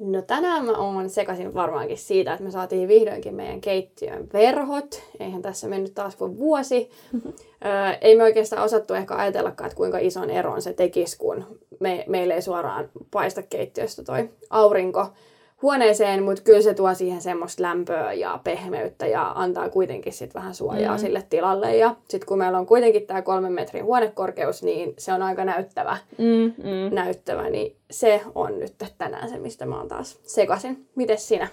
No tänään mä oon sekaisin varmaankin siitä, että me saatiin vihdoinkin meidän keittiön verhot. Eihän tässä mennyt taas kuin vuosi. Mm-hmm. Öö, ei me oikeastaan osattu ehkä ajatellakaan, että kuinka ison eron se tekisi, kun me, meille ei suoraan paista keittiöstä toi aurinko huoneeseen, mutta kyllä se tuo siihen semmoista lämpöä ja pehmeyttä ja antaa kuitenkin sit vähän suojaa mm. sille tilalle. Ja sitten kun meillä on kuitenkin tämä kolmen metrin huonekorkeus, niin se on aika näyttävä, mm, mm. näyttävä, niin se on nyt tänään se, mistä mä oon taas sekasin. Mites sinä?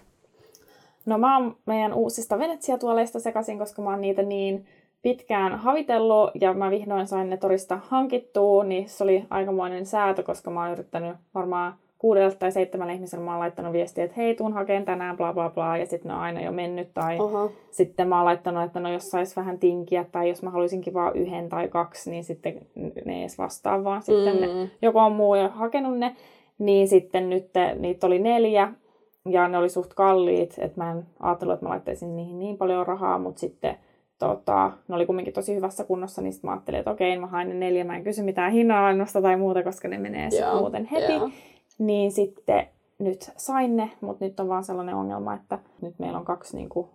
No mä oon meidän uusista Venetsia-tuoleista sekasin, koska mä oon niitä niin pitkään havitellut ja mä vihdoin sain ne torista hankittua, niin se oli aikamoinen säätö, koska mä oon yrittänyt varmaan kuudelle tai seitsemälle ihmiselle mä oon laittanut viestiä, että hei, tuun hakemaan tänään, bla bla bla, ja sitten ne on aina jo mennyt. Tai Oho. sitten mä oon laittanut, että no jos sais vähän tinkiä, tai jos mä haluaisinkin vaan yhden tai kaksi, niin sitten ne ei edes vastaa, vaan sitten mm. ne, joku on muu jo hakenut ne. Niin sitten nyt niitä oli neljä, ja ne oli suht kalliit, että mä en ajatellut, että mä laittaisin niihin niin paljon rahaa, mutta sitten tota, ne oli kumminkin tosi hyvässä kunnossa, niin sitten mä ajattelin, että okei, mä hain ne neljä, mä en kysy mitään hinnanannosta tai muuta, koska ne menee sitten muuten heti. Joo. Niin sitten nyt sain ne, mutta nyt on vaan sellainen ongelma, että nyt meillä on kaksi niin kuin,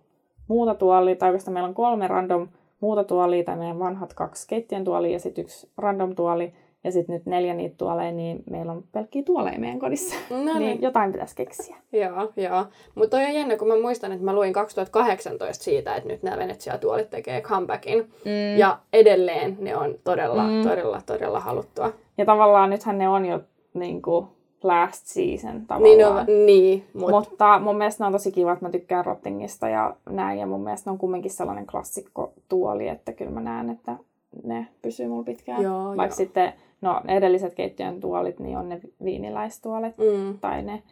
muuta tuolia, tai oikeastaan meillä on kolme random muuta tuolia, tai meidän vanhat kaksi keittiön tuolia ja sitten yksi random tuoli, ja sitten nyt neljä niitä tuoleja, niin meillä on pelkkiä tuoleja meidän kodissa. No niin. niin jotain pitäisi keksiä. Joo, joo. Mutta toi on jännä, kun mä muistan, että mä luin 2018 siitä, että nyt nämä Venetsia-tuolit tekee comebackin. Mm. Ja edelleen ne on todella, mm. todella, todella haluttua. Ja tavallaan nythän ne on jo niin kuin, last season tavallaan. Niin, no, niin mut... Mutta mun mielestä ne on tosi kiva, että mä tykkään Rottingista ja näin. Ja mun mielestä ne on kumminkin sellainen klassikko tuoli, että kyllä mä näen, että ne pysyy mulla pitkään. Joo, Vaikka jo. sitten, no edelliset keittiön tuolit, niin on ne viiniläistuolet mm. tai ne.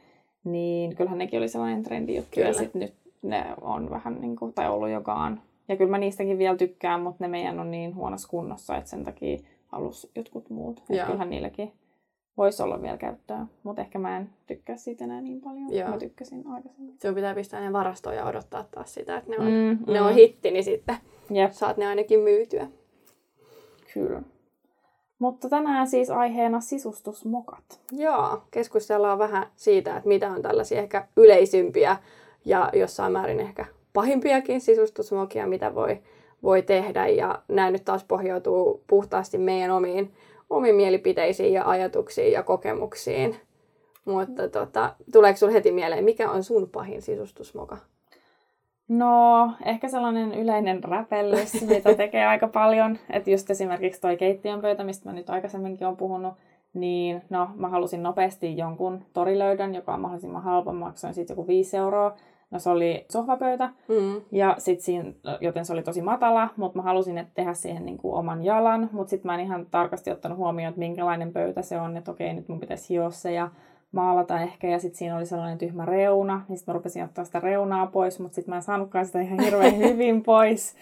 Niin kyllähän nekin oli sellainen trendi juttu. Kyllä. Ja sitten nyt ne on vähän niin kuin, tai ollut jokaan. Ja kyllä mä niistäkin vielä tykkään, mutta ne meidän on niin huonossa kunnossa, että sen takia halus jotkut muut. Kyllähän niilläkin voisi olla vielä käyttöä, mutta ehkä mä en tykkää siitä enää niin paljon, Joo. mä tykkäsin aikaisemmin. Sinun pitää pistää ne varastoon ja odottaa taas sitä, että ne on, mm, ne mm. on hitti, niin sitten Jep. saat ne ainakin myytyä. Kyllä. Mutta tänään siis aiheena sisustusmokat. Joo, keskustellaan vähän siitä, että mitä on tällaisia ehkä yleisimpiä ja jossain määrin ehkä pahimpiakin sisustusmokia, mitä voi, voi tehdä. Ja nämä nyt taas pohjautuu puhtaasti meidän omiin omiin mielipiteisiin ja ajatuksiin ja kokemuksiin. Mutta tota, tuleeko sinulle heti mieleen, mikä on sun pahin sisustusmoka? No, ehkä sellainen yleinen räpellys, mitä tekee aika paljon. Että just esimerkiksi toi keittiönpöytä, mistä mä nyt aikaisemminkin olen puhunut, niin no, mä halusin nopeasti jonkun torilöydön, joka on mahdollisimman halpa, maksoin siitä joku 5 euroa. No se oli sohvapöytä, mm. ja sit siinä, joten se oli tosi matala, mutta mä halusin että tehdä siihen niin kuin oman jalan, mutta sitten mä en ihan tarkasti ottanut huomioon, että minkälainen pöytä se on, että okei, nyt mun pitäisi hioa se ja maalata ehkä, ja sitten siinä oli sellainen tyhmä reuna, niin sitten mä rupesin ottaa sitä reunaa pois, mutta sitten mä en saanutkaan sitä ihan hirveän hyvin pois.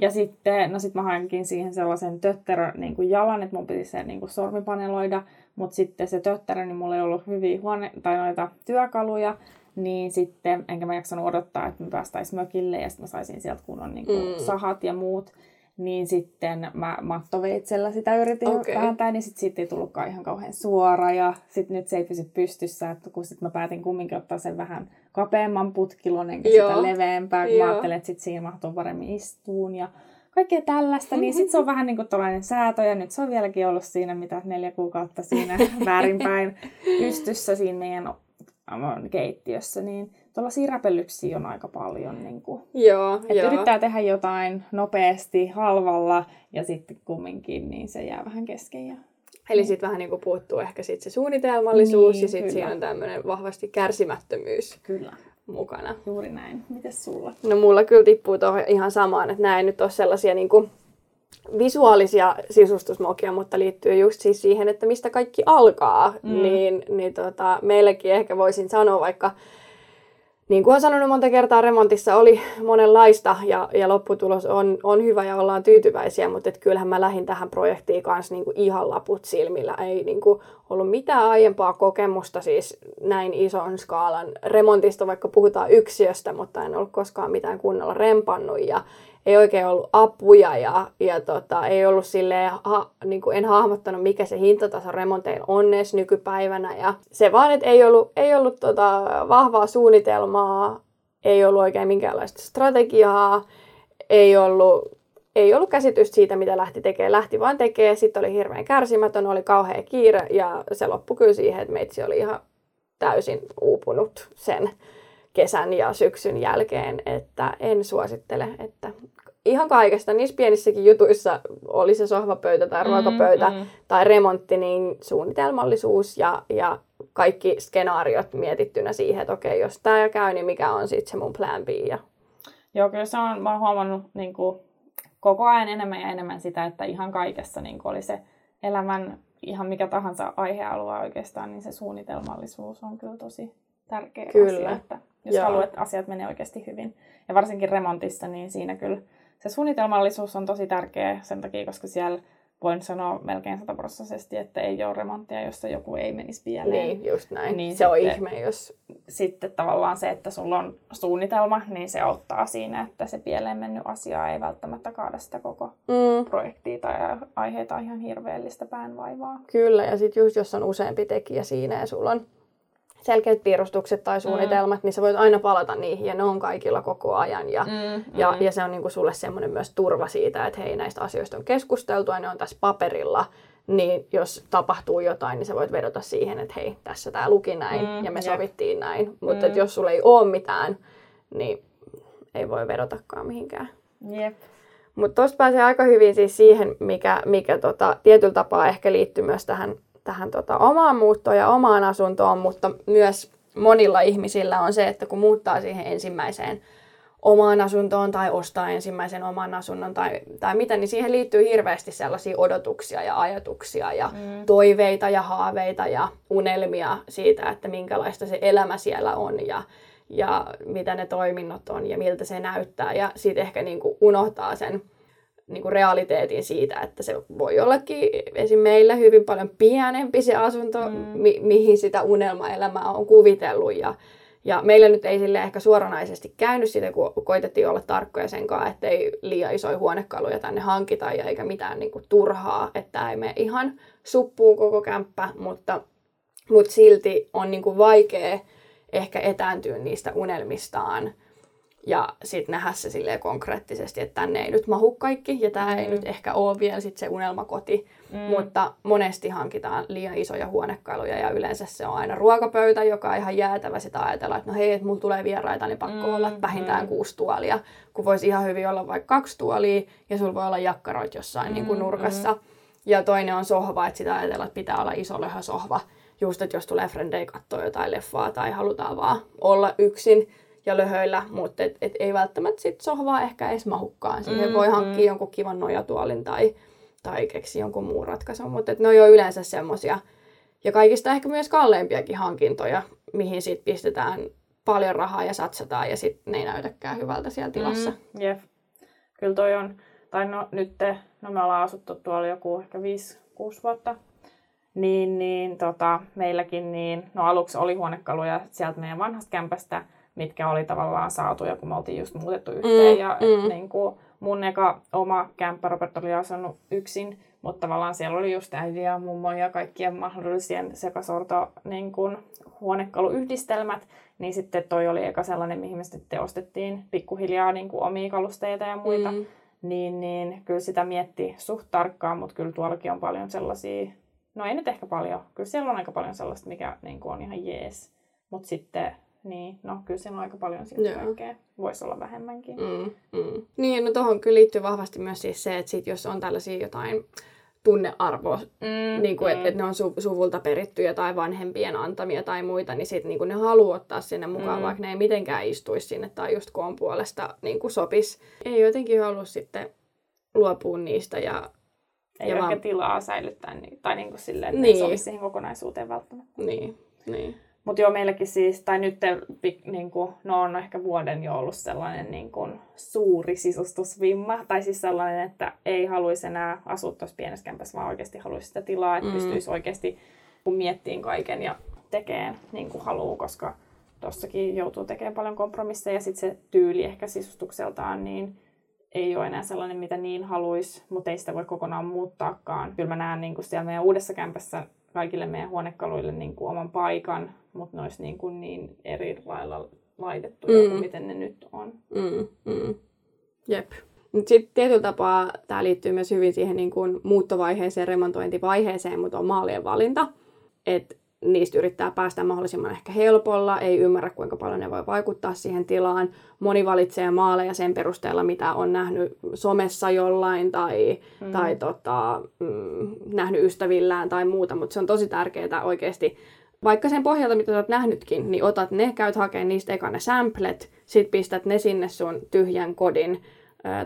Ja sitten, no sit mä hankin siihen sellaisen tötterön niin kuin jalan, että mun piti se niin kuin sormipaneloida, mutta sitten se tötterö, niin mulla ei ollut hyviä huone- tai noita työkaluja, niin sitten enkä mä jaksanut odottaa, että me päästäisiin mökille ja sitten mä saisin sieltä kunnon niin kuin, mm. sahat ja muut. Niin sitten mä mattoveitsellä sitä yritin okay. vääntää, niin sitten siitä ei tullutkaan ihan kauhean suora. Ja sitten nyt se ei pysy pystyssä, että kun sitten mä päätin kumminkin ottaa sen vähän kapeamman putkilon, enkä Joo. sitä leveämpää, kun Joo. mä ajattelin, että sitten siinä mahtuu paremmin istuun. Ja kaikkea tällaista, niin sitten se on vähän niin kuin tällainen säätö, ja nyt se on vieläkin ollut siinä, mitä neljä kuukautta siinä väärinpäin pystyssä siinä meidän keittiössä, niin tuollaisia räpellyksiä on aika paljon. Niin kuin, joo, että joo. yrittää tehdä jotain nopeasti, halvalla ja sitten kumminkin niin se jää vähän kesken. Ja... Eli sitten vähän niin kuin puuttuu ehkä sit se suunnitelmallisuus niin, ja sitten siinä on tämmöinen vahvasti kärsimättömyys. Kyllä mukana. Juuri näin. Mites sulla? No mulla kyllä tippuu tuohon ihan samaan, että näin nyt ole sellaisia niin kuin visuaalisia sisustusmokia, mutta liittyy just siis siihen, että mistä kaikki alkaa. Mm. Niin, niin tota, meillekin ehkä voisin sanoa vaikka niin kuin olen sanonut monta kertaa, remontissa oli monenlaista ja, ja lopputulos on, on hyvä ja ollaan tyytyväisiä, mutta et kyllähän mä lähdin tähän projektiin kanssa niin kuin ihan laput silmillä. Ei niin kuin ollut mitään aiempaa kokemusta siis näin ison skaalan remontista, vaikka puhutaan yksiöstä, mutta en ollut koskaan mitään kunnolla rempannut ja ei oikein ollut apuja ja, ja tota, ei ollut silleen, ha, niin kuin en hahmottanut, mikä se hintataso remonteilla on edes nykypäivänä. Ja se vaan, että ei ollut, ei ollut tota, vahvaa suunnitelmaa, ei ollut oikein minkäänlaista strategiaa, ei ollut, ei ollut käsitystä siitä, mitä lähti tekemään. Lähti vaan tekemään, sitten oli hirveän kärsimätön, oli kauhea kiire ja se loppui kyllä siihen, että meitsi oli ihan täysin uupunut sen kesän ja syksyn jälkeen, että en suosittele, että ihan kaikesta, niissä pienissäkin jutuissa, oli se sohvapöytä tai mm, ruokapöytä mm, mm. tai remontti, niin suunnitelmallisuus ja, ja kaikki skenaariot mietittynä siihen, että okei, jos tämä käy, niin mikä on sitten se mun plan B. Ja... Joo, kyllä se on, mä oon huomannut niin kuin, koko ajan enemmän ja enemmän sitä, että ihan kaikessa niin kuin, oli se elämän ihan mikä tahansa aihealue oikeastaan, niin se suunnitelmallisuus on kyllä tosi tärkeä kyllä. asia, että jos Joo. haluat, että asiat menee oikeasti hyvin. Ja varsinkin remontissa, niin siinä kyllä se suunnitelmallisuus on tosi tärkeä sen takia, koska siellä voin sanoa melkein sataprosenttisesti, että ei ole remonttia, jossa joku ei menisi pieleen. Niin, just näin. Niin se sitten, on ihme, jos... Sitten tavallaan se, että sulla on suunnitelma, niin se auttaa siinä, että se pieleen mennyt asia ei välttämättä kaada sitä koko mm. projektia tai aiheita ihan hirveellistä päänvaivaa. Kyllä, ja sitten just jos on useampi tekijä siinä ja sulla on selkeät piirustukset tai suunnitelmat, mm. niin sä voit aina palata niihin ja ne on kaikilla koko ajan. Ja, mm, ja, mm. ja se on niinku sulle semmoinen myös turva siitä, että hei näistä asioista on keskusteltu ja ne on tässä paperilla. Niin jos tapahtuu jotain, niin sä voit vedota siihen, että hei, tässä tämä luki näin mm, ja me jep. sovittiin näin. Mutta mm. jos sulla ei ole mitään, niin ei voi vedotakaan mihinkään. Jep. Mutta tuosta pääsee aika hyvin siis siihen, mikä, mikä tota, tietyllä tapaa ehkä liittyy myös tähän tähän tota, omaan muuttoon ja omaan asuntoon, mutta myös monilla ihmisillä on se, että kun muuttaa siihen ensimmäiseen omaan asuntoon tai ostaa ensimmäisen oman asunnon tai, tai mitä, niin siihen liittyy hirveästi sellaisia odotuksia ja ajatuksia ja mm. toiveita ja haaveita ja unelmia siitä, että minkälaista se elämä siellä on ja, ja mitä ne toiminnot on ja miltä se näyttää. Ja sitten ehkä niin kuin unohtaa sen niin kuin realiteetin siitä, että se voi ollakin esim. meillä hyvin paljon pienempi se asunto, mm. mi- mihin sitä unelmaelämää on kuvitellut. Ja, ja meillä nyt ei sille ehkä suoranaisesti käynyt sitä, kun koitettiin olla tarkkoja sen kanssa, että ei liian isoja huonekaluja tänne hankita ja eikä mitään niin kuin, turhaa, että ei mene ihan suppuun koko kämppä, mutta, mutta silti on niin kuin, vaikea ehkä etääntyä niistä unelmistaan ja sitten nähdä se silleen konkreettisesti, että tänne ei nyt mahu kaikki ja tämä mm. ei nyt ehkä ole vielä sit se unelmakoti. Mm. Mutta monesti hankitaan liian isoja huonekaluja ja yleensä se on aina ruokapöytä, joka on ihan jäätävä sitä ajatella, että no hei, että mulla tulee vieraita, niin pakko mm. olla vähintään mm. kuusi tuolia. Kun voisi ihan hyvin olla vaikka kaksi tuolia ja sulla voi olla jakkaroit jossain mm. niin kuin nurkassa. Mm. Ja toinen on sohva, että sitä ajatellaan, että pitää olla iso sohva. Just, että jos tulee frendei katsoa jotain leffaa tai halutaan vaan olla yksin, ja löhöillä, mutta et, et ei välttämättä sit sohvaa ehkä edes mahukkaan. Siihen mm, voi hankkia jonkun kivan nojatuolin tai, tai keksiä jonkun muun ratkaisun, mutta ne on jo yleensä semmosia. Ja kaikista ehkä myös kalleimpiakin hankintoja, mihin sit pistetään paljon rahaa ja satsataan ja sitten ne ei näytäkään hyvältä siellä tilassa. Mm, jep. Kyllä toi on, tai no nyt, te, no me ollaan asuttu tuolla joku ehkä 5-6 vuotta, niin, niin tota, meilläkin niin, no aluksi oli huonekaluja sieltä meidän vanhasta kämpästä, mitkä oli tavallaan saatu, ja kun me oltiin just muutettu yhteen. Mm, ja mm. Niin kuin mun eka oma kämppä, Robert oli asunut yksin, mutta tavallaan siellä oli just äiti ja mummo ja kaikkien mahdollisien sekasorto niin kuin, huonekaluyhdistelmät, niin sitten toi oli eka sellainen, mihin me sitten ostettiin pikkuhiljaa niin kuin omia kalusteita ja muita. Mm. Niin, niin kyllä sitä mietti suht tarkkaan, mutta kyllä tuollakin on paljon sellaisia, no ei nyt ehkä paljon, kyllä siellä on aika paljon sellaista, mikä niin kuin on ihan jees. Mutta sitten niin, no kyllä siinä on aika paljon siitä kaikkea. Voisi olla vähemmänkin. Mm, mm. Niin, no tuohon kyllä liittyy vahvasti myös siis se, että sit jos on tällaisia jotain tunnearvo, mm, niin kuin, mm. että et ne on su- suvulta perittyjä tai vanhempien antamia tai muita, niin sitten niin ne haluaa ottaa sinne mukaan, mm. vaikka ne ei mitenkään istuisi sinne tai just koon puolesta niin kuin sopis. Ei jotenkin halua sitten luopua niistä ja Ei Ja ole vaan- ehkä tilaa säilyttää, tai niin kuin silleen, että niin. ei sovi siihen kokonaisuuteen välttämättä. niin, niin. Mutta joo, meilläkin siis, tai nyt niin kuin, no on ehkä vuoden jo ollut sellainen niin kuin, suuri sisustusvimma, tai siis sellainen, että ei haluaisi enää asua tuossa pienessä kämpässä, vaan oikeasti haluaisi sitä tilaa, että Mm. mm. pystyisi oikeasti kun miettiin kaiken ja tekee niin kuin haluaa, koska tuossakin joutuu tekemään paljon kompromisseja, ja sitten se tyyli ehkä sisustukseltaan, niin ei ole enää sellainen, mitä niin haluaisi, mutta ei sitä voi kokonaan muuttaakaan. Kyllä mä näen niin kuin siellä meidän uudessa kämpässä kaikille meidän huonekaluille niin kuin oman paikan, mutta ne olisi niin, kuin niin eri lailla laitettuja Mm. kuin miten ne nyt on. Mm, mm. Jep. Sitten tietyllä tapaa tämä liittyy myös hyvin siihen niin kuin muuttovaiheeseen, remontointivaiheeseen, mutta on maalien valinta. Että niistä yrittää päästä mahdollisimman ehkä helpolla, ei ymmärrä kuinka paljon ne voi vaikuttaa siihen tilaan. Moni valitsee maaleja sen perusteella, mitä on nähnyt somessa jollain tai, mm. tai tota, mm, nähnyt ystävillään tai muuta, mutta se on tosi tärkeää oikeasti vaikka sen pohjalta, mitä oot nähnytkin, niin otat ne, käyt hakemaan niistä eka ne samplet, sit pistät ne sinne sun tyhjän kodin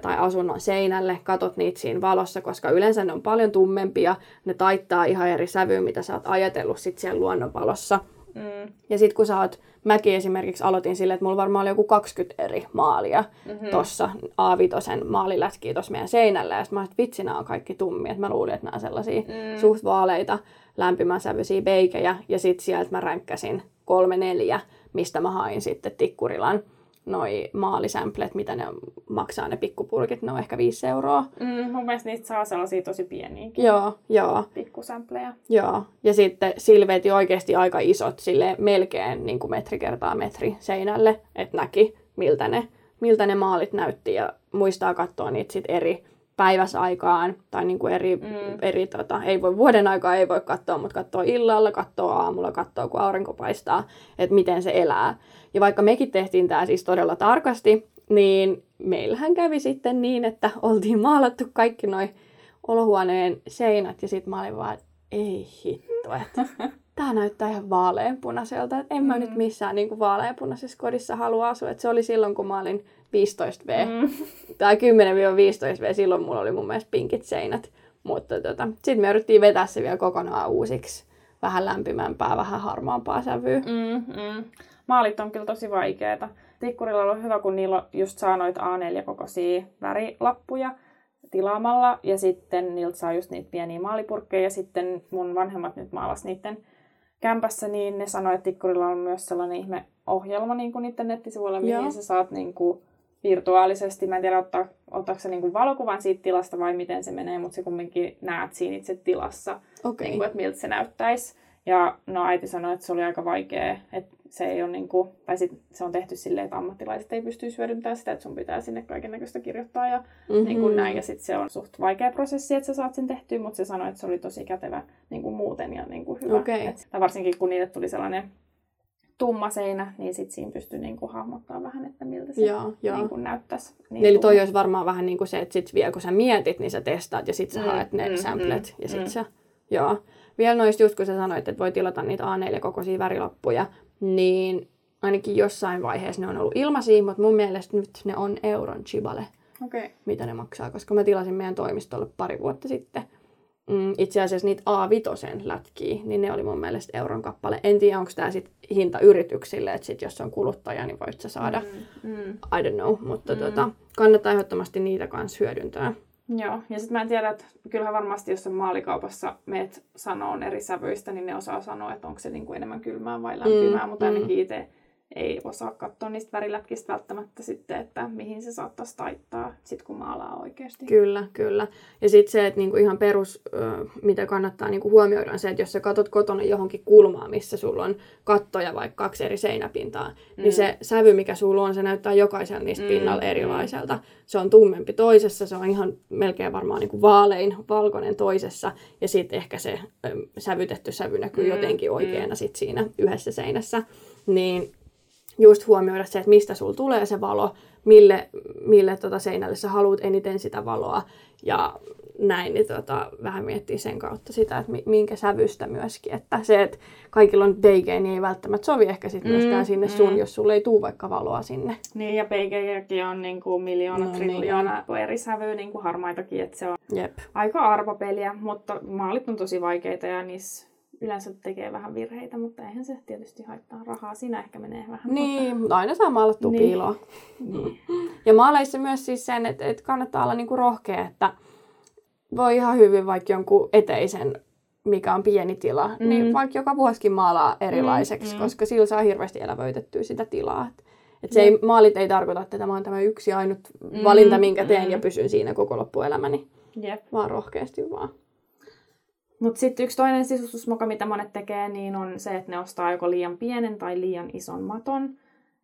tai asunnon seinälle, katot niitä siinä valossa, koska yleensä ne on paljon tummempia, ne taittaa ihan eri sävyyn, mitä sä oot ajatellut sit siellä luonnonvalossa. Mm. Ja sitten kun sä oot, mäkin esimerkiksi aloitin silleen, että mulla varmaan oli joku 20 eri maalia mm-hmm. tuossa A5 maalilätkiä tuossa meidän seinällä. Ja sitten mä että vitsi, nämä on kaikki tummia. Että mä luulin, että nämä on sellaisia mm. suht vaaleita, lämpimän sävyisiä beikejä. Ja sitten sieltä mä ränkkäsin kolme neljä, mistä mä hain sitten Tikkurilan noi maalisämplet, mitä ne maksaa ne pikkupurkit, ne on ehkä 5 euroa. Mm, mun mielestä niistä saa sellaisia tosi pieniäkin Joo, joo. pikkusämplejä. Joo, ja sitten silveeti oikeasti aika isot, sille melkein niin kuin metri kertaa metri seinälle, että näki, miltä ne, miltä ne maalit näytti, ja muistaa katsoa niitä sitten eri päiväsaikaan, tai niin kuin eri, mm. eri tota, ei voi vuoden aikaa ei voi katsoa, mutta katsoa illalla, katsoa aamulla, katsoa kun aurinko paistaa, että miten se elää. Ja vaikka mekin tehtiin tämä siis todella tarkasti, niin meillähän kävi sitten niin, että oltiin maalattu kaikki noi olohuoneen seinät, ja sitten mä olin vaan, että ei hitto, että tää näyttää ihan vaaleanpunaiselta. Et en mä nyt missään niin kuin vaaleanpunaisessa kodissa halua asua. Et se oli silloin, kun mä olin 15V. Mm. Tai 10-15V. Silloin mulla oli mun mielestä pinkit seinät. Mutta tota, sitten me yritettiin vetää se vielä kokonaan uusiksi. Vähän lämpimämpää, vähän harmaampaa sävyä. Mm, mm. Maalit on kyllä tosi vaikeita. Tikkurilla on hyvä, kun niillä on just saa noita A4-kokoisia värilappuja tilaamalla. Ja sitten niiltä saa just niitä pieniä maalipurkkeja. Ja sitten mun vanhemmat nyt maalas niiden kämpässä, niin ne sanoi, että Tikkurilla on myös sellainen ihme ohjelma niin kuin niiden nettisivuilla, Joo. mihin sä saat niin kuin virtuaalisesti, mä en tiedä, ottaa, ottaako se niin kuin valokuvan siitä tilasta vai miten se menee, mutta se kumminkin näet siinä itse tilassa, Okei. niin kuin, että miltä se näyttäisi. Ja no äiti sanoi, että se oli aika vaikea, että se ei ole niin kuin, tai sit se on tehty silleen, että ammattilaiset ei pysty hyödyntämään sitä, että sun pitää sinne kaiken näköistä kirjoittaa ja Mhm. niin kuin näin. Ja sitten se on suht vaikea prosessi, että sä saat sen tehtyä, mutta se sanoi, että se oli tosi kätevä niin kuin muuten ja niin kuin hyvä. Okei. Et, tai varsinkin kun niille tuli sellainen tumma seinä, niin sitten siinä pystyi niin kuin hahmottaa vähän, että miltä se Joo, joo. niin kuin näyttäisi. Niin Eli tumma. toi olisi varmaan vähän niin kuin se, että sit vielä kun sä mietit, niin sä testaat ja sit sä Mm, haet ne mm, samplet mm, ja sit mm. sä, joo. Vielä noista just kun sä sanoit, että voi tilata niitä A4-kokoisia värilappuja, niin ainakin jossain vaiheessa ne on ollut ilmaisia, mutta mun mielestä nyt ne on euron chibale, Okei. mitä ne maksaa, koska mä tilasin meidän toimistolle pari vuotta sitten. Mm, itse asiassa niitä A5 lätkiä, niin ne oli mun mielestä euron kappale. En tiedä, onko tämä sitten hinta yrityksille, että sit jos on kuluttaja, niin voit sä saada, Mm, mm. I don't know, mutta mm. tota, kannattaa ehdottomasti niitä kanssa hyödyntää. Joo, ja sitten mä en tiedä, että kyllähän varmasti jos on maalikaupassa meet sanoo eri sävyistä, niin ne osaa sanoa, että onko se niinku enemmän kylmää vai lämpimää, Mm, mutta mm. ainakin itse ei osaa katsoa niistä värilätkistä välttämättä sitten, että mihin se saattaisi taittaa, sit kun maalaa oikeasti. Kyllä, kyllä. Ja sitten se, että niinku ihan perus, mitä kannattaa niinku huomioida, on se, että jos sä katot kotona johonkin kulmaan, missä sulla on kattoja vaikka kaksi eri seinäpintaa, mm. niin se sävy, mikä sulla on, se näyttää jokaisella niistä Mm, pinnalla mm. erilaiselta. Se on tummempi toisessa, se on ihan melkein varmaan niinku vaalein, valkoinen toisessa, ja sitten ehkä se sävytetty sävy näkyy Mm, mm. jotenkin oikeana mm. sit siinä yhdessä seinässä. Niin just huomioida se, että mistä sulla tulee se valo, mille, mille tota seinälle sä haluat eniten sitä valoa. Ja näin, niin tota, vähän miettii sen kautta sitä, että minkä sävystä myöskin. Että se, että kaikilla on beigejä, niin ei välttämättä sovi ehkä sit myöskään mm, sinne sun, mm. jos sulle ei tuu vaikka valoa sinne. Niin, ja beigejäkin on niin kuin miljoona, no, triljoona niin. eri sävyä, niin kuin harmaitakin, että se on Jep. aika arvopeliä, mutta maalit on tosi vaikeita ja niissä yleensä tekee vähän virheitä, mutta eihän se tietysti haittaa rahaa. Siinä ehkä menee vähän. Niin, mutta aina saa maalattua niin. piiloa. Niin. Ja maaleissa myös siis sen, että, että kannattaa olla niinku rohkea, että voi ihan hyvin vaikka jonkun eteisen, mikä on pieni tila, mm. niin vaikka joka vuosikin maalaa erilaiseksi, mm, mm. koska sillä saa hirveästi elävöitettyä sitä tilaa. Et, se ei, maalit ei tarkoita, että tämä on tämä yksi ainut mm, valinta, minkä teen mm. ja pysyn siinä koko loppuelämäni, Jep. vaan rohkeasti vaan. Mutta sitten yksi toinen sisustusmoka, mitä monet tekee, niin on se, että ne ostaa joko liian pienen tai liian ison maton.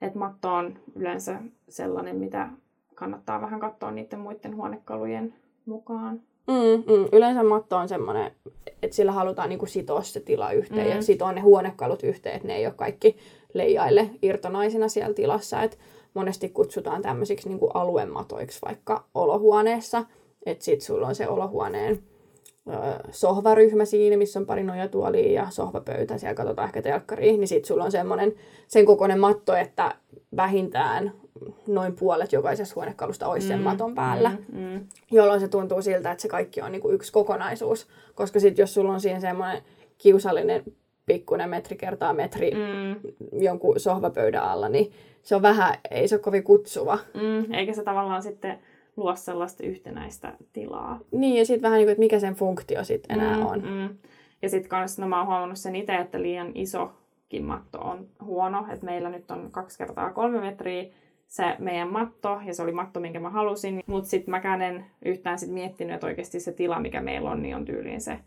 Et matto on yleensä sellainen, mitä kannattaa vähän katsoa niiden muiden huonekalujen mukaan. Mm, mm. Yleensä matto on semmoinen, että sillä halutaan niinku sitoa se tila yhteen mm. ja sitoa ne huonekalut yhteen, että ne ei ole kaikki leijaille irtonaisina siellä tilassa. Et monesti kutsutaan tämmöisiksi niinku aluematoiksi vaikka olohuoneessa, että sitten sulla on se olohuoneen sohvaryhmä siinä, missä on pari nojatuolia ja sohvapöytä, siellä katsotaan ehkä telkkariin, niin sitten sulla on semmoinen sen kokoinen matto, että vähintään noin puolet jokaisessa huonekalusta olisi sen mm, maton päällä, mm, mm. jolloin se tuntuu siltä, että se kaikki on niinku yksi kokonaisuus. Koska sitten jos sulla on siinä semmoinen kiusallinen pikkuinen metri kertaa metri mm. jonkun sohvapöydän alla, niin se on vähän, ei se ole kovin kutsuva. Mm, eikä se tavallaan sitten luo sellaista yhtenäistä tilaa. Niin, ja sitten vähän niin kuin, että mikä sen funktio sitten enää mm, on. Mm. Ja sitten kanssa, no mä oon huomannut sen itse, että liian isokin matto on huono. Että meillä nyt on kaksi kertaa kolme metriä se meidän matto, ja se oli matto, minkä mä halusin. Mutta sitten mäkään en yhtään sit miettinyt, että oikeasti se tila, mikä meillä on, niin on tyyliin se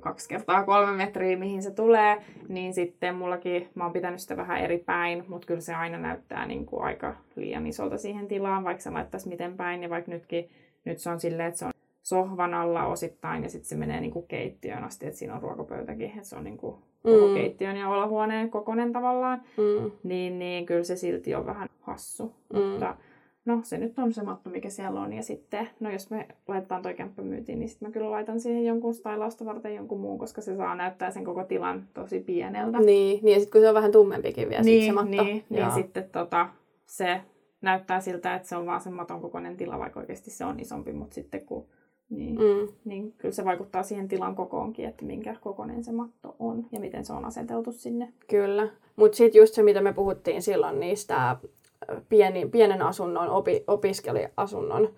kaksi kertaa kolme metriä, mihin se tulee, niin sitten mullakin, mä oon pitänyt sitä vähän eri päin, mutta kyllä se aina näyttää niin kuin aika liian isolta siihen tilaan, vaikka se laittaisi miten päin, ja vaikka nytkin, nyt se on silleen, että se on sohvan alla osittain, ja sitten se menee niin kuin keittiöön asti, että siinä on ruokapöytäkin, että se on niin kuin koko mm. keittiön ja olohuoneen kokonen tavallaan, mm. niin, niin kyllä se silti on vähän hassu, mm. mutta no se nyt on se matto, mikä siellä on. Ja sitten, no jos me laitetaan toi kämppä myytiin, niin sitten mä kyllä laitan siihen jonkun stylausta varten jonkun muun, koska se saa näyttää sen koko tilan tosi pieneltä. Niin, niin ja sitten kun se on vähän tummempikin vielä niin, sit se matto. Niin, niin sitten tota, se näyttää siltä, että se on vaan sen maton kokoinen tila, vaikka oikeasti se on isompi, mutta sitten kun niin, mm. niin kyllä se vaikuttaa siihen tilan kokoonkin, että minkä kokoinen se matto on ja miten se on aseteltu sinne. Kyllä, mutta sitten just se, mitä me puhuttiin silloin niistä pieni, pienen asunnon, opi, opiskelijasunnon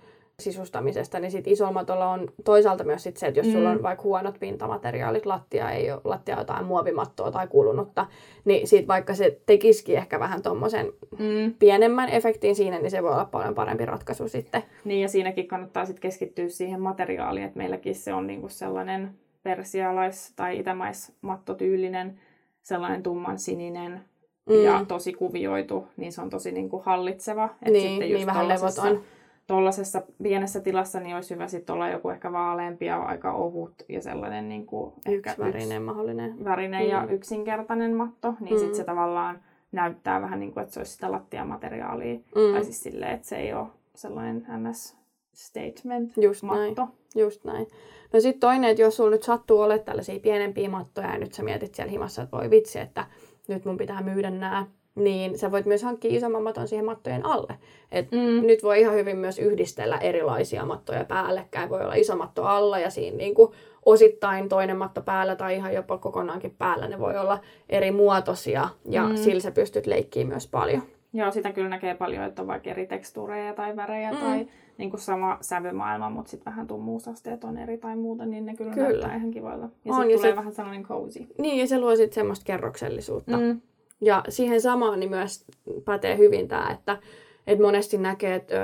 sisustamisesta, niin sit isommatolla on toisaalta myös sit se, että jos mm. sulla on vaikka huonot pintamateriaalit, lattia ei ole lattia jotain muovimattoa tai kulunutta, niin sit vaikka se tekisikin ehkä vähän tuommoisen mm. pienemmän efektin siinä, niin se voi olla paljon parempi ratkaisu sitten. Niin ja siinäkin kannattaa sitten keskittyä siihen materiaaliin, että meilläkin se on niinku sellainen persialais- tai itämaismattotyylinen, sellainen tumman sininen, mm. ja tosi kuvioitu, niin se on tosi niin kuin hallitseva. Et niin, sitten just niin vähän levoton. Tuollaisessa pienessä tilassa niin olisi hyvä sitten olla joku ehkä vaaleampi ja aika ohut ja sellainen niin kuin ehkä värinen yks, mahdollinen. Värinen mm. ja yksinkertainen matto, niin mm. sitten se tavallaan näyttää vähän niin kuin, että se olisi sitä lattiamateriaalia. Mm. Tai siis silleen, että se ei ole sellainen ns statement Just matto. Näin. Just näin. No sitten toinen, että jos sulla nyt sattuu olemaan tällaisia pienempiä mattoja ja nyt sä mietit siellä himassa, että voi vitsi, että nyt mun pitää myydä nämä, niin sä voit myös hankkia isomman maton siihen mattojen alle. Et mm. Nyt voi ihan hyvin myös yhdistellä erilaisia mattoja päällekkäin. Voi olla iso matto alla ja siinä niin kuin osittain toinen matto päällä tai ihan jopa kokonaankin päällä. Ne voi olla eri muotoisia ja mm. sillä sä pystyt leikkiä myös paljon. Joo, sitä kyllä näkee paljon, että on vaikka eri tekstuureja tai värejä mm. tai niin kuin sama sävymaailma, mutta sitten vähän tummuusasteet on eri tai muuta, niin ne kyllä, kyllä. näyttää ihan kivoilla. Ja sitten tulee se... vähän sellainen cozy. Niin, ja se luo sitten semmoista kerroksellisuutta. Mm. Ja siihen samaan niin myös pätee hyvin tämä, että et monesti näkee, että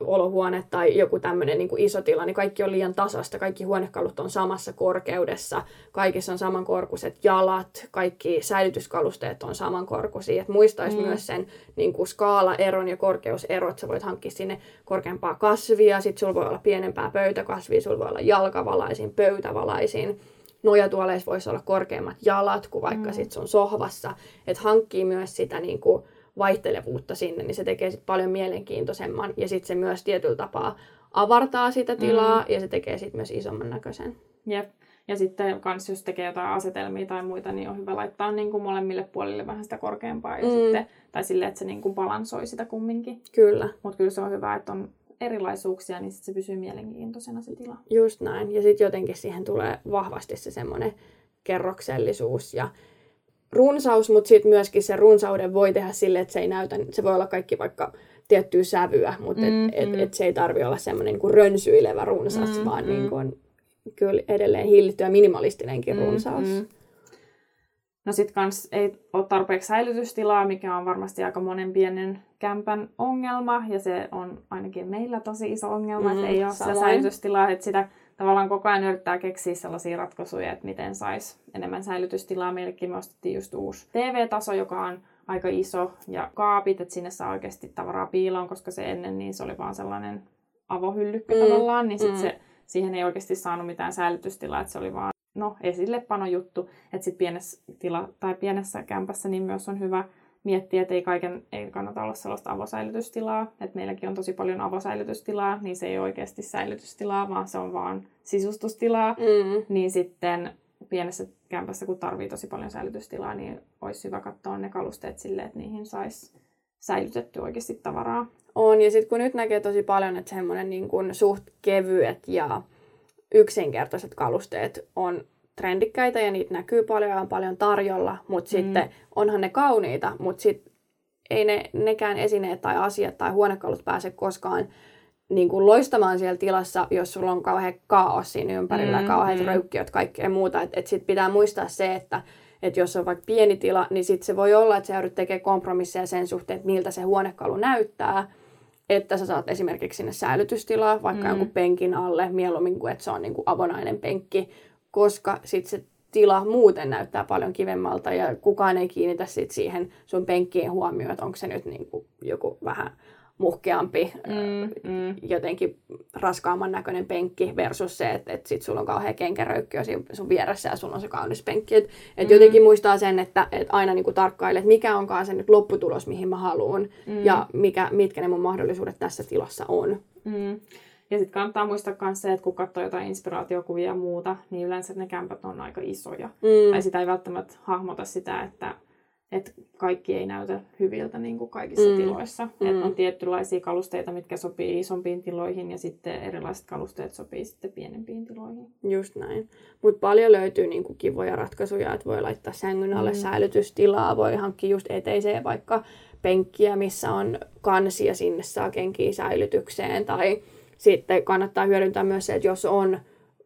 olohuone tai joku tämmöinen niin iso tila, niin kaikki on liian tasasta. Kaikki huonekalut on samassa korkeudessa, kaikissa on samankorkuiset jalat, kaikki säilytyskalusteet on samankorkuisia. Et muistaisi mm. myös sen niin kuin skaalaeron ja korkeuserot. Sä voit hankkia sinne korkeampaa kasvia, sitten sulla voi olla pienempää pöytäkasvia, sulla voi olla jalkavalaisin, pöytävalaisin nojatuoleissa voisi olla korkeammat jalat kuin vaikka mm. sit sun sohvassa. Että hankkii myös sitä niin kuin, vaihtelevuutta sinne, niin se tekee sit paljon mielenkiintoisemman. Ja sitten se myös tietyllä tapaa avartaa sitä tilaa mm. ja se tekee siitä myös isomman näköisen. Jep. Ja sitten kans jos tekee jotain asetelmia tai muita, niin on hyvä laittaa niin kuin molemmille puolille vähän sitä korkeampaa. Ja mm. sitten, tai silleen, että se niin kuin balansoi sitä kumminkin. Kyllä. Mutta kyllä se on hyvä, että on erilaisuuksia, niin sit se pysyy mielenkiintoisena se tila. Just näin. Ja sitten jotenkin siihen tulee vahvasti se semmoinen kerroksellisuus ja runsaus, mutta sitten myöskin se runsauden voi tehdä sille, että se ei näytä, se voi olla kaikki vaikka tiettyä sävyä, mutta mm, et, et, et se ei tarvi olla semmoinen niin rönsyilevä runsas, mm, vaan mm. Niin kuin, kyllä edelleen hillitty ja minimalistinenkin mm, runsaus. Mm. No sit kans ei ole tarpeeksi säilytystilaa, mikä on varmasti aika monen pienen kämpän ongelma, ja se on ainakin meillä tosi iso ongelma, mm, että ei ole sitä säilytystilaa, että sitä tavallaan koko ajan yrittää keksiä sellaisia ratkaisuja, että miten saisi enemmän säilytystilaa. Meillekin me ostettiin just uusi TV-taso, joka on aika iso, ja kaapit, että sinne saa oikeasti tavaraa piiloon, koska se ennen niin se oli vaan sellainen avohyllykkö mm, tavallaan, niin sit mm. se, siihen ei oikeasti saanut mitään säilytystilaa, että se oli vaan no, esillepano juttu, että sitten pienessä, tila, tai pienessä kämpässä niin myös on hyvä miettiä, että ei kaiken ei kannata olla sellaista avosäilytystilaa. Että meilläkin on tosi paljon avosäilytystilaa, niin se ei ole oikeasti säilytystilaa, vaan se on vaan sisustustilaa. Mm. Niin sitten pienessä kämpässä, kun tarvii tosi paljon säilytystilaa, niin olisi hyvä katsoa ne kalusteet silleen, että niihin saisi säilytetty oikeasti tavaraa. On, ja sitten kun nyt näkee tosi paljon, että semmoinen niin kuin suht kevyet ja yksinkertaiset kalusteet on trendikkäitä ja niitä näkyy paljon ja on paljon tarjolla, mutta mm. sitten onhan ne kauniita, mutta sitten ei ne, nekään esineet tai asiat tai huonekalut pääse koskaan niin kuin loistamaan siellä tilassa, jos sulla on kauhean kaos siinä ympärillä, mm, kauheat mm. röykkiöt, kaikkea muuta. Että et sitten pitää muistaa se, että et jos on vaikka pieni tila, niin sitten se voi olla, että sä joudut tekemään kompromisseja sen suhteen, että miltä se huonekalu näyttää. Että sä saat esimerkiksi sinne säilytystilaa, vaikka mm. jonkun penkin alle, mieluummin kuin että se on niin kuin avonainen penkki, koska sitten se tila muuten näyttää paljon kivemmalta ja kukaan ei kiinnitä sit siihen sun penkkien huomioon, että onko se nyt niin kuin joku vähän muhkeampi, mm, mm. jotenkin raskaamman näköinen penkki versus se, että, että sit sulla on kauhean kenkäröykkiö sun vieressä ja sulla on se kaunis penkki. Että et mm. jotenkin muistaa sen, että, että aina niin kuin tarkkailee, että mikä onkaan se nyt lopputulos, mihin mä haluan mm. ja mikä, mitkä ne mun mahdollisuudet tässä tilassa on. Mm. Ja sitten kannattaa muistaa myös se, että kun katsoo jotain inspiraatiokuvia ja muuta, niin yleensä ne kämpät on aika isoja. Mm. Tai sitä ei välttämättä hahmota sitä, että, että kaikki ei näytä hyviltä niin kuin kaikissa mm. tiloissa. Mm. Että on tietynlaisia kalusteita, mitkä sopii isompiin tiloihin ja sitten erilaiset kalusteet sopii sitten pienempiin tiloihin. Just näin. Mutta paljon löytyy niin kuin kivoja ratkaisuja, että voi laittaa sängyn alle mm. säilytystilaa, voi hankkia just eteiseen vaikka penkkiä, missä on kansi ja sinne saa kenkiä säilytykseen tai sitten kannattaa hyödyntää myös se, että jos on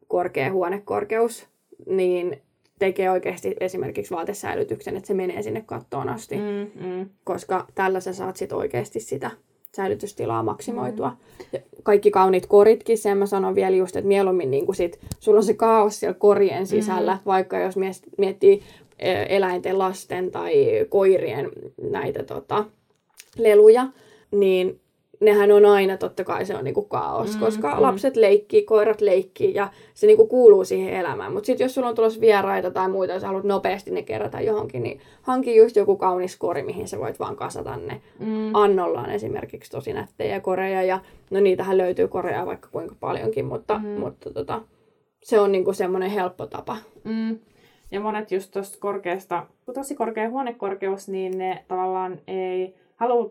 korkea huonekorkeus, niin tekee oikeasti esimerkiksi vaatesäilytyksen, että se menee sinne kattoon asti. Mm, mm. Koska tällä sä saat sit oikeasti sitä säilytystilaa maksimoitua. Mm. Ja kaikki kauniit koritkin, sen mä sanon vielä just, että mieluummin niin sit, sulla on se kaos siellä korien sisällä, mm. vaikka jos miettii e, eläinten, lasten tai koirien näitä tota, leluja, niin nehän on aina, totta kai se on niinku kaos, mm, koska mm. lapset leikkii, koirat leikkii ja se niinku kuuluu siihen elämään. Mutta sitten jos sulla on tulossa vieraita tai muita, jos haluat nopeasti ne kerätä johonkin, niin hanki just joku kaunis kori, mihin sä voit vaan kasata ne. Mm. Annolla on esimerkiksi tosi nättejä koreja ja no niitähän löytyy koreja vaikka kuinka paljonkin, mutta, mm. mutta tota, se on niinku semmoinen helppo tapa. Mm. Ja monet just tuosta korkeasta, kun tosi korkea huonekorkeus, niin ne tavallaan ei halua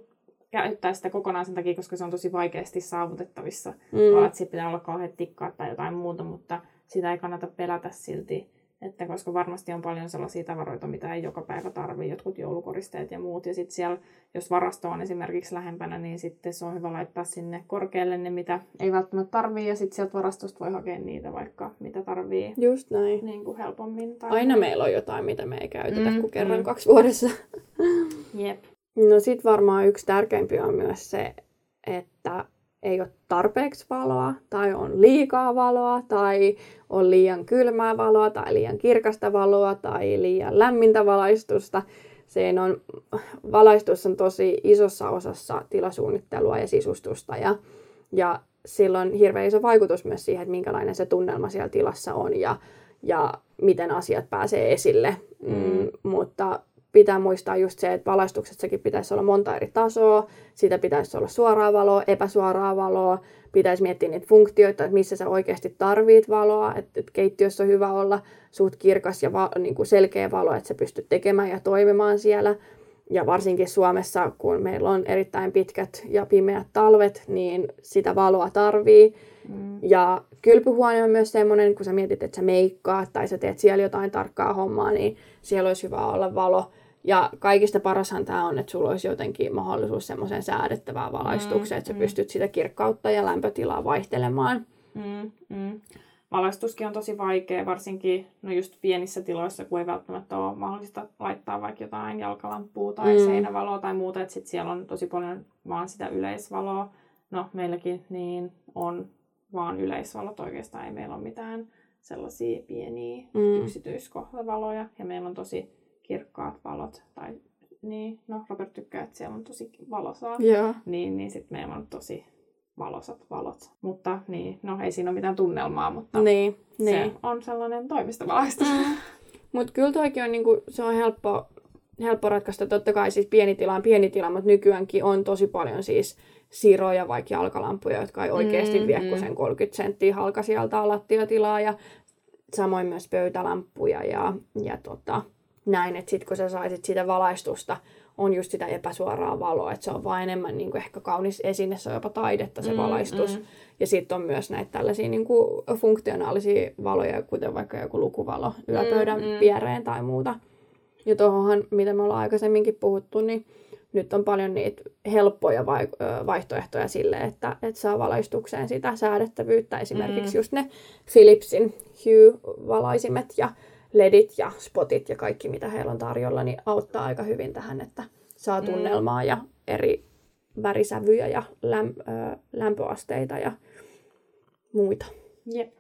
käyttää sitä kokonaan sen takia, koska se on tosi vaikeasti saavutettavissa. Mm. Että siitä pitää olla kauhean tikkaat tai jotain muuta, mutta sitä ei kannata pelätä silti. Että koska varmasti on paljon sellaisia tavaroita, mitä ei joka päivä tarvitse, jotkut joulukoristeet ja muut. Ja sitten siellä, jos varasto on esimerkiksi lähempänä, niin sitten se on hyvä laittaa sinne korkealle ne, mitä ei välttämättä tarvii. Ja sitten sieltä varastosta voi hakea niitä vaikka, mitä tarvii. Just näin. Niin kuin helpommin. Tai Aina meillä on jotain, mitä me ei käytetä mm, kuin kerran mm. kaksi vuodessa. Jep. No sit varmaan yksi tärkeimpiä on myös se, että ei ole tarpeeksi valoa, tai on liikaa valoa, tai on liian kylmää valoa, tai liian kirkasta valoa, tai liian lämmintä valaistusta. Sen on, valaistus on tosi isossa osassa tilasuunnittelua ja sisustusta, ja, ja sillä on hirveän iso vaikutus myös siihen, että minkälainen se tunnelma siellä tilassa on, ja, ja miten asiat pääsee esille. Mm. Mm, mutta pitää muistaa just se, että valaistuksessakin pitäisi olla monta eri tasoa. Siitä pitäisi olla suoraa valoa, epäsuoraa valoa. Pitäisi miettiä niitä funktioita, että missä sä oikeasti tarvit valoa. Että, että keittiössä on hyvä olla suht kirkas ja va, niin kuin selkeä valo, että sä pystyt tekemään ja toimimaan siellä. Ja varsinkin Suomessa, kun meillä on erittäin pitkät ja pimeät talvet, niin sitä valoa tarvii. Mm. Ja kylpyhuone on myös semmoinen, kun sä mietit, että sä meikkaat tai sä teet siellä jotain tarkkaa hommaa, niin siellä olisi hyvä olla valo. Ja kaikista parashan tämä on, että sulla olisi jotenkin mahdollisuus semmoiseen säädettävään valaistukseen, mm, että sä mm. pystyt sitä kirkkautta ja lämpötilaa vaihtelemaan. Mm, mm. Valaistuskin on tosi vaikea, varsinkin no just pienissä tiloissa, kun ei välttämättä ole mahdollista laittaa vaikka jotain jalkalampua tai mm. seinävaloa tai muuta, että sit siellä on tosi paljon vaan sitä yleisvaloa. No meilläkin niin on vaan yleisvalot oikeastaan, ei meillä ole mitään sellaisia pieniä mm. yksityiskohtavaloja ja meillä on tosi kirkkaat valot tai niin, no Robert tykkää, että siellä on tosi valosaa, yeah. niin, niin sitten meillä on tosi valosat valot. Mutta niin, no ei siinä ole mitään tunnelmaa, mutta niin, se niin. on sellainen toimistovalaistus. Mm. mutta kyllä toikin on, niinku, se on helppo, helppo ratkaista. Totta kai siis pieni tila on pieni tila, mutta nykyäänkin on tosi paljon siis siroja, vaikka jalkalampuja, jotka ei oikeasti mm, vie mm. sen 30 senttiä halka sieltä lattiatilaa ja samoin myös pöytälampuja ja, ja tota, näin, että sitten kun sä saisit sitä valaistusta, on just sitä epäsuoraa valoa, että se on vaan enemmän niin kuin ehkä kaunis esine, se on jopa taidetta se mm, valaistus. Mm. Ja sitten on myös näitä tällaisia niin kuin funktionaalisia valoja, kuten vaikka joku lukuvalo yöpöydän mm, mm. viereen tai muuta. Ja tuohonhan, mitä me ollaan aikaisemminkin puhuttu, niin nyt on paljon niitä helppoja vaihtoehtoja sille, että, että saa valaistukseen sitä säädettävyyttä. Esimerkiksi mm. just ne Philipsin Hue-valaisimet ja ledit ja spotit ja kaikki, mitä heillä on tarjolla, niin auttaa aika hyvin tähän, että saa mm. tunnelmaa ja eri värisävyjä ja lämp- lämpöasteita ja muita. Jep.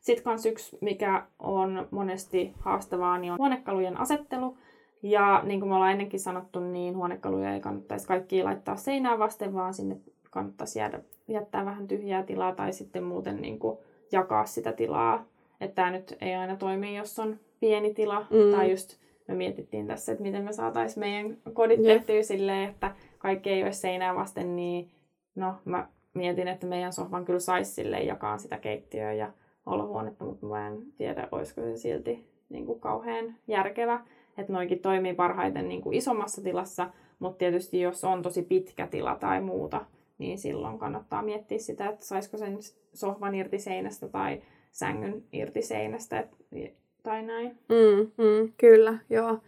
Sitten kans yksi, mikä on monesti haastavaa, niin on huonekalujen asettelu. Ja niin kuin me ollaan ennenkin sanottu, niin huonekaluja ei kannattaisi kaikki laittaa seinään vasten, vaan sinne kannattaisi jäädä, jättää vähän tyhjää tilaa tai sitten muuten niin kuin jakaa sitä tilaa. Että tämä nyt ei aina toimi, jos on pieni tila. Mm. Tai just me mietittiin tässä, että miten me saataisiin meidän kodit yeah. tehtyä silleen, että kaikki ei olisi seinää vasten, niin no mä mietin, että meidän sohvan kyllä saisi silleen jakaa sitä keittiöä ja olohuonetta, mutta mä en tiedä, olisiko se silti niin kuin kauhean järkevä että noikin toimii parhaiten niin kuin isommassa tilassa, mutta tietysti jos on tosi pitkä tila tai muuta, niin silloin kannattaa miettiä sitä, että saisiko sen sohvan irti seinästä tai sängyn irti seinästä et, tai näin. Mm, mm, kyllä, joo.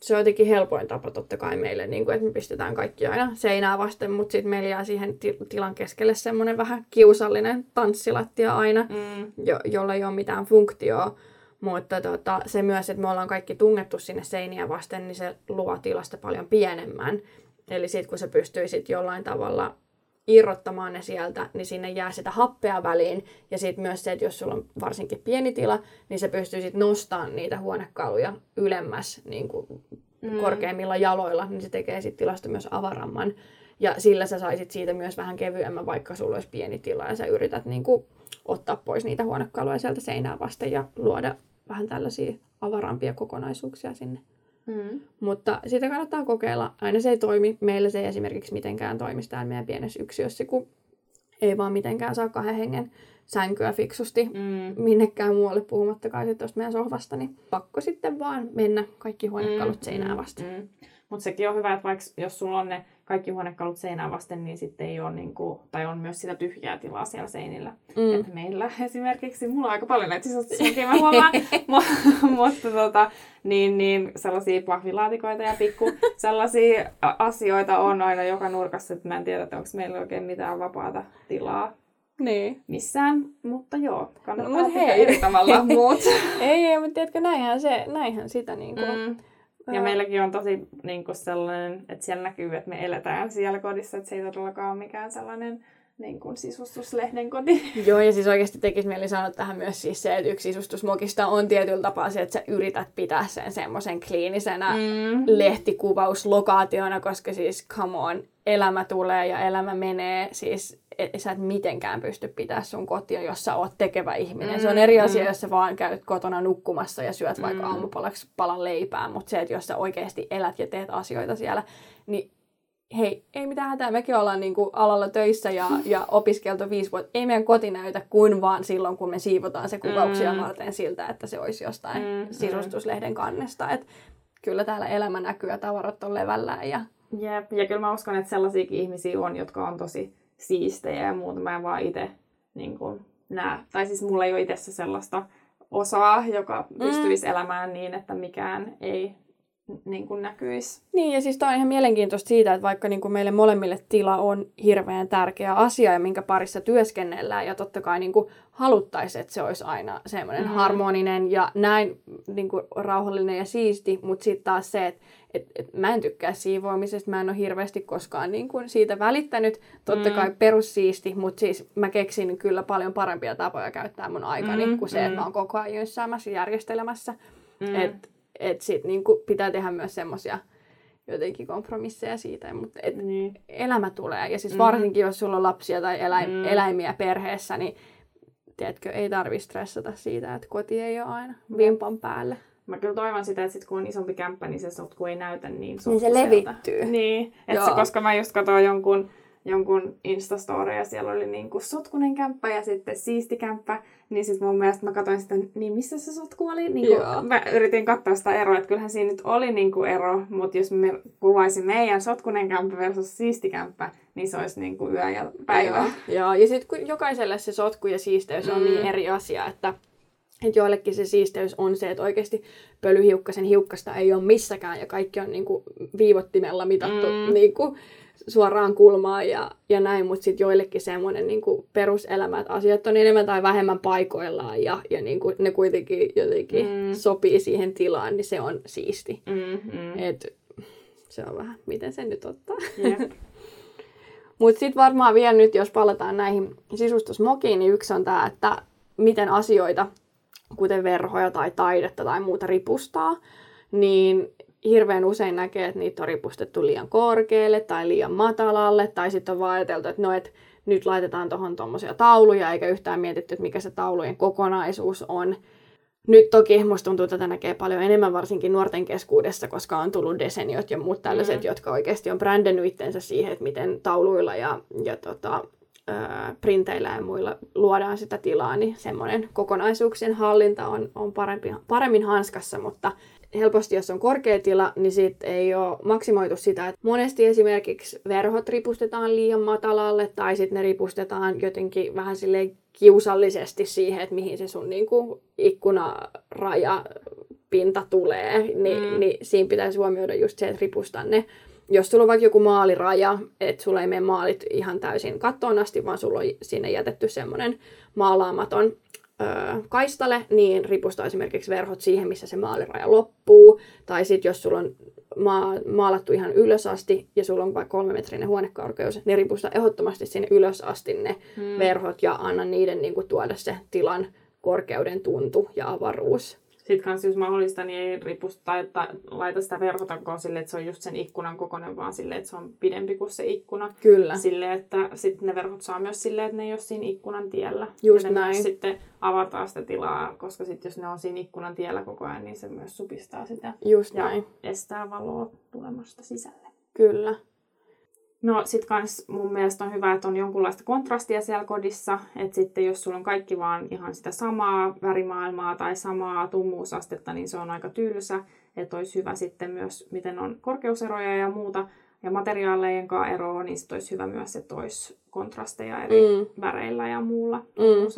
Se on jotenkin helpoin tapa totta kai meille, niin kuin, että me pistetään kaikki aina seinää vasten, mutta sitten meillä jää siihen tilan keskelle semmoinen vähän kiusallinen tanssilattia aina, mm. jo, jolla ei ole mitään funktioa. Mutta tota, se myös, että me ollaan kaikki tungettu sinne seiniä vasten, niin se luo tilasta paljon pienemmän. Eli sitten kun sä pystyisit jollain tavalla irrottamaan ne sieltä, niin sinne jää sitä happea väliin. Ja sitten myös se, että jos sulla on varsinkin pieni tila, niin sä pystyisit nostamaan niitä huonekaluja ylemmäs niin kuin mm. korkeimmilla jaloilla, niin se tekee sitten tilasta myös avaramman. Ja sillä sä saisit siitä myös vähän kevyemmän, vaikka sulla olisi pieni tila ja sä yrität niin kuin, ottaa pois niitä huonekaluja sieltä seinää vasten ja luoda vähän tällaisia avarampia kokonaisuuksia sinne. Mm. Mutta sitä kannattaa kokeilla. Aina se ei toimi. Meillä se ei esimerkiksi mitenkään toimi täällä meidän pienessä yksiössä, kun ei vaan mitenkään saa kahden hengen sänkyä fiksusti mm. minnekään muualle puhumattakaan sitten tuosta meidän sohvasta, niin pakko sitten vaan mennä kaikki huonekalut mm. seinään vasta. Mm. Mutta sekin on hyvä, että vaikka jos sulla on ne kaikki huonekalut seinään vasten, niin sitten ei ole, niin kuin, tai on myös sitä tyhjää tilaa siellä seinillä. Mm. Että meillä esimerkiksi, mulla on aika paljon näitä sisustusmukia, mä huomaan, mutta tota, niin, niin sellaisia pahvilaatikoita ja pikku sellaisia asioita on aina joka nurkassa, että mä en tiedä, että onko meillä oikein mitään vapaata tilaa niin. missään, mutta joo, kannattaa no, hei. eri tavalla muut. ei, ei, mutta tiedätkö, näinhän, se, näinhän sitä niin kuin, mm ja meilläkin on tosi niin kuin sellainen, että siellä näkyy, että me eletään siellä kodissa, että se ei todellakaan ole mikään sellainen niin kuin sisustuslehden koti. Joo, ja siis oikeasti tekisi mieli sanoa tähän myös siis se, että yksi sisustusmokista on tietyllä tapaa se, että sä yrität pitää sen semmoisen kliinisenä mm. lehtikuvauslokaationa, koska siis come on, elämä tulee ja elämä menee. Siis et, sä et mitenkään pysty pitää sun kotia, jos sä oot tekevä ihminen. Mm, se on eri mm. asia, jos sä vaan käyt kotona nukkumassa ja syöt mm. vaikka aamupalaksi palan leipää, mutta se, että jos sä oikeasti elät ja teet asioita siellä, niin hei, ei mitään hätää, mekin ollaan niin kuin alalla töissä ja, ja opiskeltu viisi vuotta. Ei meidän koti näytä kuin vaan silloin, kun me siivotaan se kuvauksia mm. varten siltä, että se olisi jostain mm, sisustuslehden kannesta. Et kyllä täällä elämä näkyy ja tavarat on levällään. Ja... Jep, ja kyllä mä uskon, että sellaisiakin ihmisiä on, jotka on tosi siistejä ja muuta. Mä en vaan itse niin kuin, näe. Tai siis mulla ei ole itse sellaista osaa, joka pystyisi mm. elämään niin, että mikään ei niin kuin näkyisi. Niin, ja siis tämä on ihan mielenkiintoista siitä, että vaikka niin kuin meille molemmille tila on hirveän tärkeä asia ja minkä parissa työskennellään, ja totta kai niin kuin haluttaisiin, että se olisi aina semmoinen mm. harmoninen ja näin niin kuin rauhallinen ja siisti, mutta sitten taas se, että et, et mä en tykkää siivoamisesta, mä en ole hirveästi koskaan niin kuin siitä välittänyt. Totta mm. kai perussiisti, mutta siis mä keksin kyllä paljon parempia tapoja käyttää mun aikani mm, kuin se, mm. että mä oon koko ajan jyssäämässä ja järjestelemässä. Mm. Että että sit niinku pitää tehdä myös semmoisia jotenkin kompromisseja siitä, mutta et niin. elämä tulee. Ja siis mm. varsinkin, jos sulla on lapsia tai eläim- mm. eläimiä perheessä, niin tiedätkö, ei tarvi stressata siitä, että koti ei ole aina vimpan päälle. Mä kyllä toivon sitä, että sit kun on isompi kämppä, niin se sotku ei näytä niin Niin se levittyy. Niin, että se, koska mä just katsoin jonkun jonkun Instastory ja siellä oli niin kuin sotkunen kämppä ja sitten siisti kämppä, niin sitten mun mielestä mä katsoin sitä, niin missä se sotku oli? Niin kuin, mä yritin katsoa sitä eroa, että kyllähän siinä nyt oli niin kuin ero, mutta jos me kuvaisin meidän sotkunen kämppä versus siisti kämppä, niin se olisi niin kuin yö ja päivä. Joo, Joo. ja sitten kun jokaiselle se sotku ja siisteys on niin mm. niin eri asia, että että joillekin se siisteys on se, että oikeasti pölyhiukkasen hiukkasta ei ole missäkään ja kaikki on niinku viivottimella mitattu mm. niinku suoraan kulmaan ja, ja näin, mutta sitten joillekin semmoinen niin peruselämä, että asiat on enemmän tai vähemmän paikoillaan ja, ja niin kuin ne kuitenkin jotenkin mm. sopii siihen tilaan, niin se on siisti. Mm, mm. Et, se on vähän, miten se nyt ottaa. Yep. mutta sitten varmaan vielä nyt, jos palataan näihin sisustusmokiin, niin yksi on tämä, että miten asioita, kuten verhoja tai taidetta tai muuta ripustaa, niin hirveän usein näkee, että niitä on ripustettu liian korkealle tai liian matalalle, tai sitten on vaan ajateltu, että no, et nyt laitetaan tuohon tuommoisia tauluja, eikä yhtään mietitty, että mikä se taulujen kokonaisuus on. Nyt toki musta tuntuu, että tätä näkee paljon enemmän varsinkin nuorten keskuudessa, koska on tullut deseniot ja muut tällaiset, mm. jotka oikeasti on brändännyt itsensä siihen, että miten tauluilla ja, ja tota, printeillä ja muilla luodaan sitä tilaa, niin semmoinen kokonaisuuksien hallinta on, on parempi, paremmin hanskassa, mutta helposti, jos on korkea tila, niin sit ei ole maksimoitu sitä, että monesti esimerkiksi verhot ripustetaan liian matalalle tai sitten ne ripustetaan jotenkin vähän silleen kiusallisesti siihen, että mihin se sun niinku ikkunaraja pinta tulee, niin, mm. niin siinä pitäisi huomioida just se, että ripustaa ne. Jos sulla on vaikka joku maaliraja, että sulla ei mene maalit ihan täysin kattoon asti, vaan sulla on sinne jätetty semmoinen maalaamaton kaistale, niin ripustaa esimerkiksi verhot siihen, missä se maaliraja loppuu. Tai sitten jos sulla on maa, maalattu ihan ylös asti ja sulla on vaikka kolmemetrinen huonekorkeus, niin ripustaa ehdottomasti sinne ylös asti ne hmm. verhot ja anna niiden niin kuin, tuoda se tilan korkeuden tuntu ja avaruus. Sitten kanssa, jos mahdollista, niin ei ripusta tai, laita sitä verhotankoa sille, että se on just sen ikkunan kokoinen, vaan sille, että se on pidempi kuin se ikkuna. Kyllä. Sille, että sitten ne verhot saa myös silleen, että ne ei ole siinä ikkunan tiellä. Just ja ne näin. sitten avataan sitä tilaa, koska sitten jos ne on siinä ikkunan tiellä koko ajan, niin se myös supistaa sitä. Just ja näin. estää valoa tulemasta sisälle. Kyllä. No sit kans mun mielestä on hyvä, että on jonkunlaista kontrastia siellä kodissa, että sitten jos sulla on kaikki vaan ihan sitä samaa värimaailmaa tai samaa tummuusastetta, niin se on aika tylsä, että olisi hyvä sitten myös, miten on korkeuseroja ja muuta, ja materiaalejen kanssa eroa, niin sitten olisi hyvä myös, että olisi kontrasteja eri mm. väreillä ja muulla mm.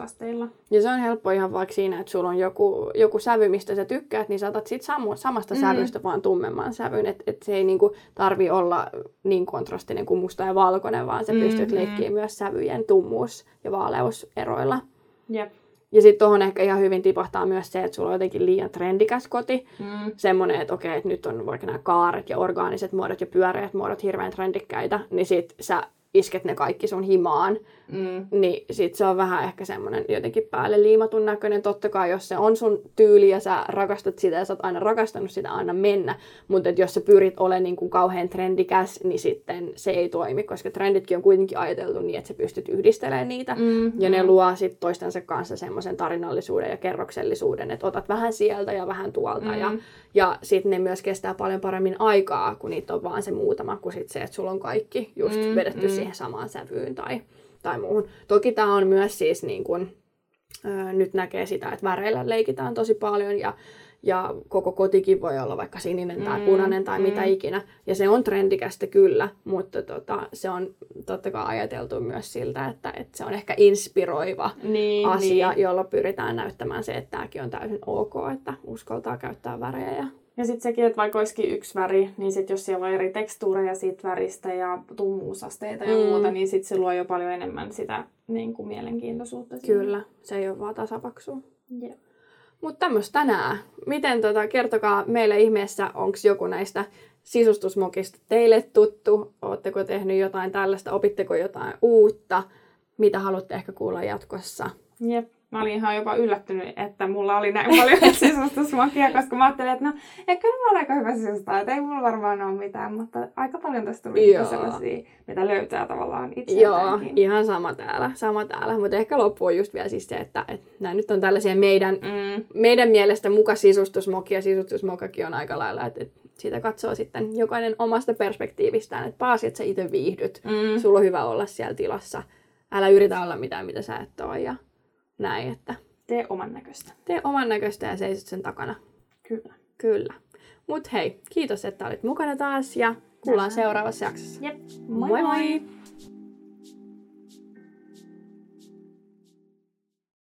Ja se on helppo ihan vaikka siinä, että sulla on joku, joku sävy, mistä sä tykkäät, niin saatat sit samu, samasta mm. sävystä vaan tummemman sävyn. Että et se ei niinku tarvi olla niin kontrastinen kuin musta ja valkoinen, vaan sä mm, pystyt mm. leikkiä myös sävyjen tummuus- ja vaaleuseroilla. Yep. Ja sitten tuohon ehkä ihan hyvin tipahtaa myös se, että sulla on jotenkin liian trendikäs koti. Mm. Semmoinen, että okei, että nyt on vaikka nämä kaaret ja orgaaniset muodot ja pyöreät muodot hirveän trendikkäitä, niin sit sä isket ne kaikki sun himaan, Mm. niin sit se on vähän ehkä semmoinen jotenkin päälle liimatun näköinen. Totta kai, jos se on sun tyyli ja sä rakastat sitä ja sä oot aina rakastanut sitä aina mennä, mutta jos sä pyrit olemaan niin kuin kauhean trendikäs, niin sitten se ei toimi, koska trenditkin on kuitenkin ajateltu niin, että sä pystyt yhdistelemään niitä. Mm. Ja ne luo sitten toistensa kanssa semmoisen tarinallisuuden ja kerroksellisuuden, että otat vähän sieltä ja vähän tuolta. Mm. Ja, ja sitten ne myös kestää paljon paremmin aikaa, kun niitä on vaan se muutama, kuin sit se, että sulla on kaikki just Mm, vedetty mm. Siihen samaan sävyyn tai, tai muuhun. Toki tämä on myös siis niin kun, ö, nyt näkee sitä, että väreillä leikitään tosi paljon ja ja koko kotikin voi olla vaikka sininen tai Mm, punainen tai mm. mitä ikinä. Ja se on trendikästä kyllä, mutta tota, se on totta kai ajateltu myös siltä, että, että se on ehkä inspiroiva Niin, asia, Niin. jolla pyritään näyttämään se, että tämäkin on täysin ok, että uskaltaa käyttää värejä. Ja... Ja sitten sekin, että vaikka olisikin yksi väri, niin sitten jos siellä on eri tekstuureja siitä väristä ja tummuusasteita ja Mm. muuta, niin sitten se luo jo paljon enemmän sitä niin kuin mielenkiintoisuutta. siihen. Kyllä, se ei ole vaan tasapaksua. Jep. Mutta tämmöistä tänään. Miten tota, kertokaa meille ihmeessä, onko joku näistä sisustusmokista teille tuttu? Oletteko tehnyt jotain tällaista? Opitteko jotain uutta? Mitä haluatte ehkä kuulla jatkossa? Jep. Mä olin ihan jopa yllättynyt, että mulla oli näin paljon sisustusmakia, koska mä ajattelin, että no, ehkä mä olen aika hyvä sisustaa, että ei mulla varmaan ole mitään, mutta aika paljon tästä tuli Joo. sellaisia, mitä löytää tavallaan Joo, itseltäänkin. ihan sama täällä, sama täällä. Mutta ehkä loppu on just vielä siis se, että, että nämä nyt on tällaisia meidän, Mm, meidän mielestä muka sisustusmokia. Sisustusmokakin on aika lailla, että, että siitä katsoo sitten jokainen omasta perspektiivistään. Että paasi, että sä itse viihdyt. mm, Sulla on hyvä olla siellä tilassa. Älä yritä olla mitään, mitä sä et ole ja näin, että tee oman näköistä. tee oman näköistä ja seisot sen takana. Kyllä. Kyllä. Mut hei, kiitos, että olit mukana taas ja kuullaan seuraavassa jaksossa. Jep. moi! moi.